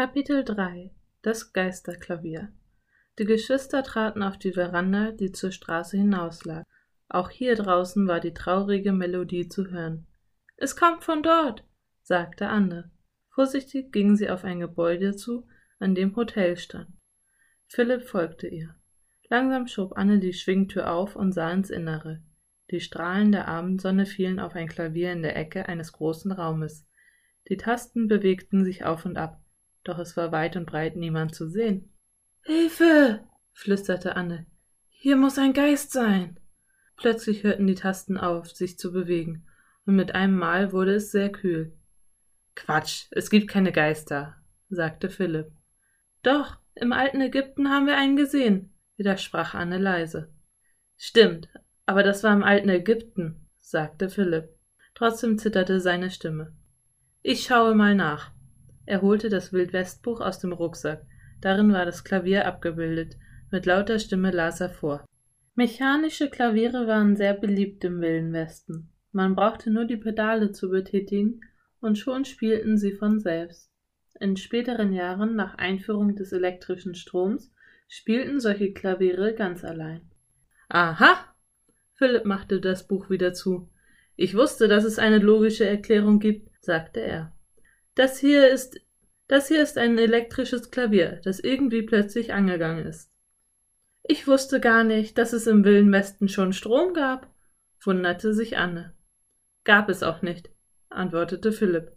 Kapitel 3 Das Geisterklavier Die Geschwister traten auf die Veranda, die zur Straße hinauslag. Auch hier draußen war die traurige Melodie zu hören. Es kommt von dort, sagte Anne. Vorsichtig ging sie auf ein Gebäude zu, an dem Hotel stand. Philipp folgte ihr. Langsam schob Anne die Schwingtür auf und sah ins Innere. Die Strahlen der Abendsonne fielen auf ein Klavier in der Ecke eines großen Raumes. Die Tasten bewegten sich auf und ab doch es war weit und breit niemand zu sehen. Hilfe! flüsterte Anne. Hier muss ein Geist sein. Plötzlich hörten die Tasten auf, sich zu bewegen, und mit einem Mal wurde es sehr kühl. Quatsch, es gibt keine Geister, sagte Philipp. Doch, im alten Ägypten haben wir einen gesehen, widersprach Anne leise. Stimmt, aber das war im alten Ägypten, sagte Philipp. Trotzdem zitterte seine Stimme. Ich schaue mal nach. Er holte das Wildwestbuch aus dem Rucksack. Darin war das Klavier abgebildet. Mit lauter Stimme las er vor. Mechanische Klaviere waren sehr beliebt im Wilden Westen. Man brauchte nur die Pedale zu betätigen und schon spielten sie von selbst. In späteren Jahren, nach Einführung des elektrischen Stroms, spielten solche Klaviere ganz allein. Aha! Philipp machte das Buch wieder zu. Ich wusste, dass es eine logische Erklärung gibt, sagte er. Das hier ist, das hier ist ein elektrisches Klavier, das irgendwie plötzlich angegangen ist. Ich wusste gar nicht, dass es im Wilden Westen schon Strom gab, wunderte sich Anne. Gab es auch nicht, antwortete Philipp.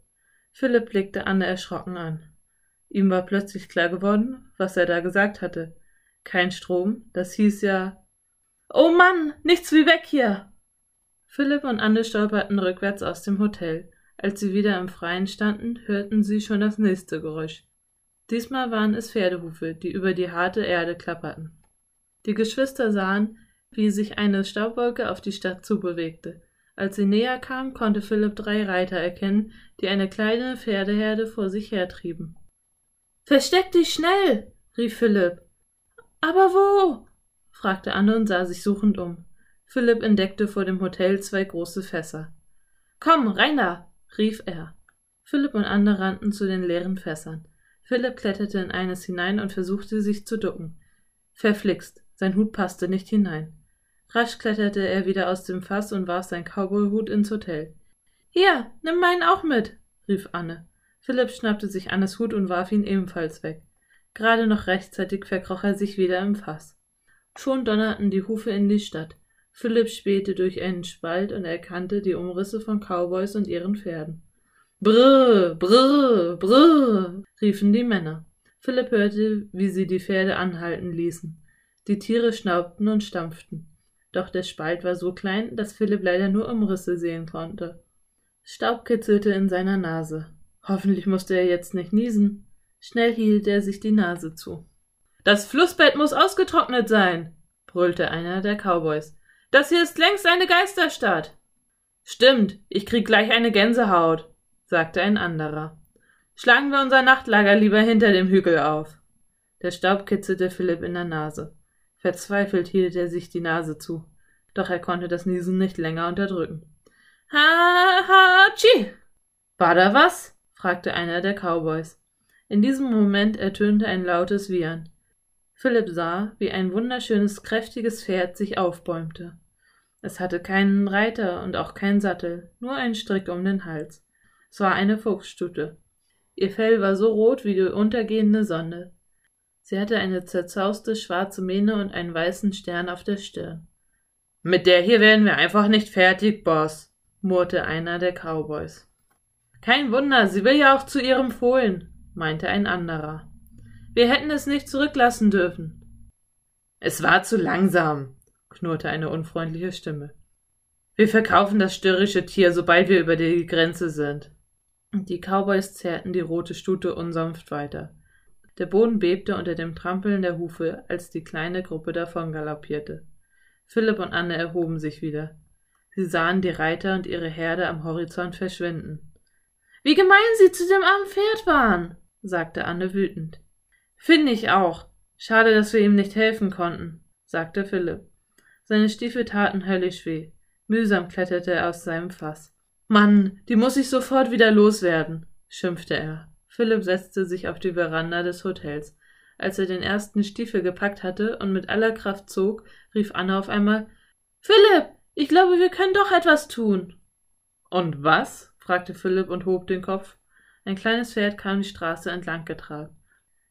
Philipp blickte Anne erschrocken an. Ihm war plötzlich klar geworden, was er da gesagt hatte. Kein Strom, das hieß ja. Oh Mann, nichts wie weg hier! Philipp und Anne stolperten rückwärts aus dem Hotel. Als sie wieder im Freien standen, hörten sie schon das nächste Geräusch. Diesmal waren es Pferdehufe, die über die harte Erde klapperten. Die Geschwister sahen, wie sich eine Staubwolke auf die Stadt zubewegte. Als sie näher kam, konnte Philipp drei Reiter erkennen, die eine kleine Pferdeherde vor sich hertrieben. Versteck dich schnell! rief Philipp. Aber wo? fragte Anne und sah sich suchend um. Philipp entdeckte vor dem Hotel zwei große Fässer. Komm, rein da! Rief er. Philipp und Anne rannten zu den leeren Fässern. Philipp kletterte in eines hinein und versuchte sich zu ducken. Verflixt, sein Hut passte nicht hinein. Rasch kletterte er wieder aus dem Fass und warf sein Cowboyhut ins Hotel. Hier, nimm meinen auch mit, rief Anne. Philipp schnappte sich Annes Hut und warf ihn ebenfalls weg. Gerade noch rechtzeitig verkroch er sich wieder im Fass. Schon donnerten die Hufe in die Stadt. Philipp spähte durch einen Spalt und erkannte die Umrisse von Cowboys und ihren Pferden. Brrr, brrr, brrr, riefen die Männer. Philipp hörte, wie sie die Pferde anhalten ließen. Die Tiere schnaubten und stampften. Doch der Spalt war so klein, dass Philipp leider nur Umrisse sehen konnte. Staub kitzelte in seiner Nase. Hoffentlich musste er jetzt nicht niesen. Schnell hielt er sich die Nase zu. Das Flussbett muss ausgetrocknet sein, brüllte einer der Cowboys. Das hier ist längst eine Geisterstadt. Stimmt, ich krieg gleich eine Gänsehaut, sagte ein anderer. Schlagen wir unser Nachtlager lieber hinter dem Hügel auf. Der Staub kitzelte Philipp in der Nase. Verzweifelt hielt er sich die Nase zu. Doch er konnte das Niesen nicht länger unterdrücken. Ha, ha, tschi! War da was? fragte einer der Cowboys. In diesem Moment ertönte ein lautes Wiehern. Philipp sah, wie ein wunderschönes, kräftiges Pferd sich aufbäumte. Es hatte keinen Reiter und auch keinen Sattel, nur einen Strick um den Hals. Es war eine Fuchsstute. Ihr Fell war so rot wie die untergehende Sonne. Sie hatte eine zerzauste schwarze Mähne und einen weißen Stern auf der Stirn. Mit der hier werden wir einfach nicht fertig, Boss, murrte einer der Cowboys. Kein Wunder, sie will ja auch zu ihrem Fohlen, meinte ein anderer. Wir hätten es nicht zurücklassen dürfen. Es war zu langsam, knurrte eine unfreundliche Stimme. Wir verkaufen das störrische Tier, sobald wir über die Grenze sind. Die Cowboys zerrten die rote Stute unsanft weiter. Der Boden bebte unter dem Trampeln der Hufe, als die kleine Gruppe davon galoppierte. Philipp und Anne erhoben sich wieder. Sie sahen die Reiter und ihre Herde am Horizont verschwinden. Wie gemein sie zu dem armen Pferd waren, sagte Anne wütend. Finde ich auch. Schade, dass wir ihm nicht helfen konnten, sagte Philipp. Seine Stiefel taten höllisch weh. Mühsam kletterte er aus seinem Fass. Mann, die muss ich sofort wieder loswerden, schimpfte er. Philipp setzte sich auf die Veranda des Hotels. Als er den ersten Stiefel gepackt hatte und mit aller Kraft zog, rief Anne auf einmal Philipp, ich glaube, wir können doch etwas tun. Und was? fragte Philipp und hob den Kopf. Ein kleines Pferd kam die Straße entlang getragen.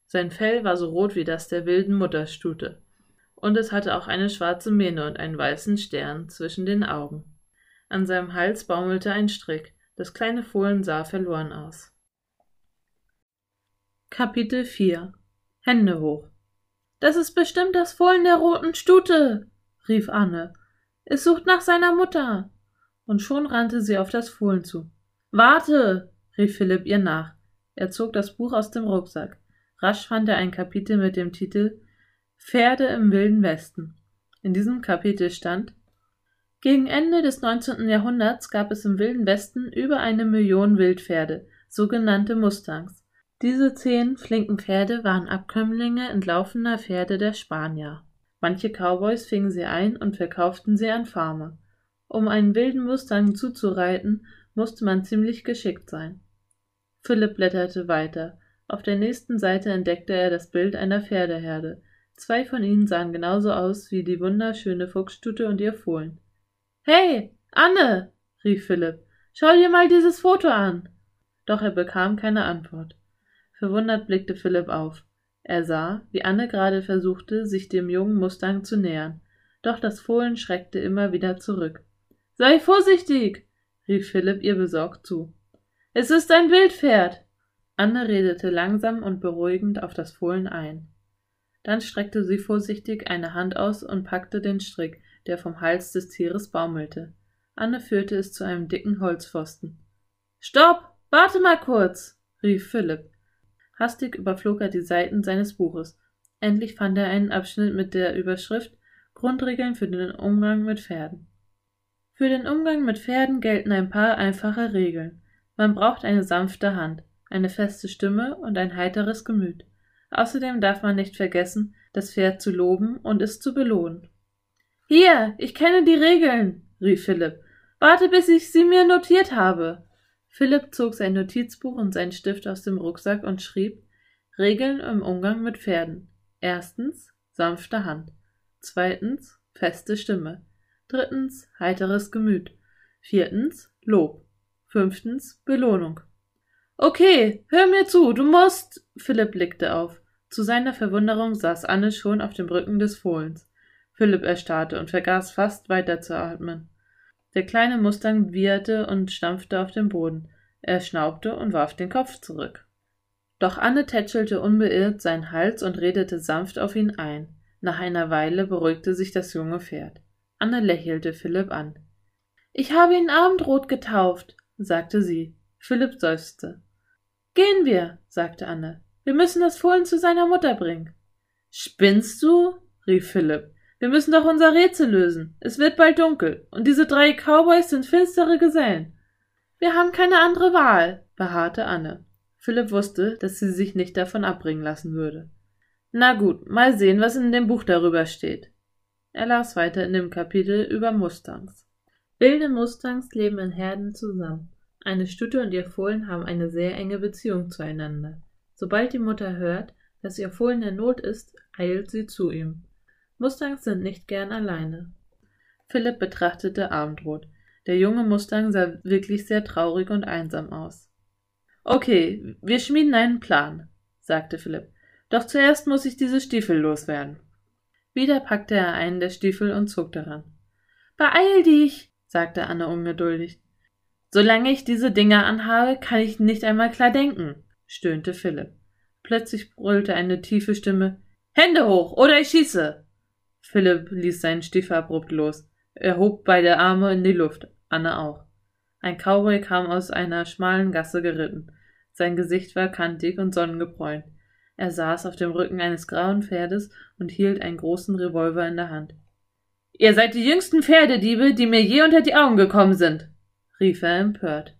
Sein Fell war so rot wie das der wilden Mutterstute. Und es hatte auch eine schwarze Mähne und einen weißen Stern zwischen den Augen. An seinem Hals baumelte ein Strick. Das kleine Fohlen sah verloren aus. Kapitel 4 Hände hoch. Das ist bestimmt das Fohlen der roten Stute, rief Anne. Es sucht nach seiner Mutter. Und schon rannte sie auf das Fohlen zu. Warte, rief Philipp ihr nach. Er zog das Buch aus dem Rucksack. Rasch fand er ein Kapitel mit dem Titel Pferde im Wilden Westen. In diesem Kapitel stand Gegen Ende des 19. Jahrhunderts gab es im Wilden Westen über eine Million Wildpferde, sogenannte Mustangs. Diese zehn flinken Pferde waren Abkömmlinge entlaufener Pferde der Spanier. Manche Cowboys fingen sie ein und verkauften sie an Farmer. Um einen wilden Mustang zuzureiten, musste man ziemlich geschickt sein. Philipp blätterte weiter. Auf der nächsten Seite entdeckte er das Bild einer Pferdeherde. Zwei von ihnen sahen genauso aus wie die wunderschöne Fuchsstute und ihr Fohlen. Hey, Anne, rief Philipp, schau dir mal dieses Foto an. Doch er bekam keine Antwort. Verwundert blickte Philipp auf. Er sah, wie Anne gerade versuchte, sich dem jungen Mustang zu nähern, doch das Fohlen schreckte immer wieder zurück. Sei vorsichtig, rief Philipp ihr besorgt zu. Es ist ein Wildpferd. Anne redete langsam und beruhigend auf das Fohlen ein. Dann streckte sie vorsichtig eine Hand aus und packte den Strick, der vom Hals des Tieres baumelte. Anne führte es zu einem dicken Holzpfosten. Stopp! Warte mal kurz! rief Philipp. Hastig überflog er die Seiten seines Buches. Endlich fand er einen Abschnitt mit der Überschrift Grundregeln für den Umgang mit Pferden. Für den Umgang mit Pferden gelten ein paar einfache Regeln. Man braucht eine sanfte Hand, eine feste Stimme und ein heiteres Gemüt. Außerdem darf man nicht vergessen, das Pferd zu loben und es zu belohnen. Hier, ich kenne die Regeln, rief Philipp. Warte, bis ich sie mir notiert habe. Philipp zog sein Notizbuch und seinen Stift aus dem Rucksack und schrieb Regeln im Umgang mit Pferden. Erstens sanfte Hand. Zweitens feste Stimme. Drittens heiteres Gemüt. Viertens Lob. Fünftens Belohnung. Okay, hör mir zu, du musst. Philipp blickte auf. Zu seiner Verwunderung saß Anne schon auf dem Rücken des Fohlens. Philipp erstarrte und vergaß fast weiterzuatmen. Der kleine Mustang wieherte und stampfte auf dem Boden. Er schnaubte und warf den Kopf zurück. Doch Anne tätschelte unbeirrt seinen Hals und redete sanft auf ihn ein. Nach einer Weile beruhigte sich das junge Pferd. Anne lächelte Philipp an. Ich habe ihn Abendrot getauft, sagte sie. Philipp seufzte. Gehen wir, sagte Anne. Wir müssen das Fohlen zu seiner Mutter bringen. Spinnst du? rief Philipp. Wir müssen doch unser Rätsel lösen. Es wird bald dunkel, und diese drei Cowboys sind finstere Gesellen. Wir haben keine andere Wahl, beharrte Anne. Philipp wusste, dass sie sich nicht davon abbringen lassen würde. Na gut, mal sehen, was in dem Buch darüber steht. Er las weiter in dem Kapitel über Mustangs. Wilde Mustangs leben in Herden zusammen. Eine Stute und ihr Fohlen haben eine sehr enge Beziehung zueinander. Sobald die Mutter hört, dass ihr Fohlen in Not ist, eilt sie zu ihm. Mustangs sind nicht gern alleine. Philipp betrachtete Abendrot. Der junge Mustang sah wirklich sehr traurig und einsam aus. Okay, wir schmieden einen Plan, sagte Philipp. Doch zuerst muss ich diese Stiefel loswerden. Wieder packte er einen der Stiefel und zog daran. Beeil dich, sagte Anne ungeduldig. Solange ich diese Dinger anhabe, kann ich nicht einmal klar denken, stöhnte Philipp. Plötzlich brüllte eine tiefe Stimme Hände hoch, oder ich schieße. Philipp ließ seinen Stiefel abrupt los. Er hob beide Arme in die Luft, Anne auch. Ein Cowboy kam aus einer schmalen Gasse geritten. Sein Gesicht war kantig und sonnengebräunt. Er saß auf dem Rücken eines grauen Pferdes und hielt einen großen Revolver in der Hand. Ihr seid die jüngsten Pferdediebe, die mir je unter die Augen gekommen sind, rief er empört.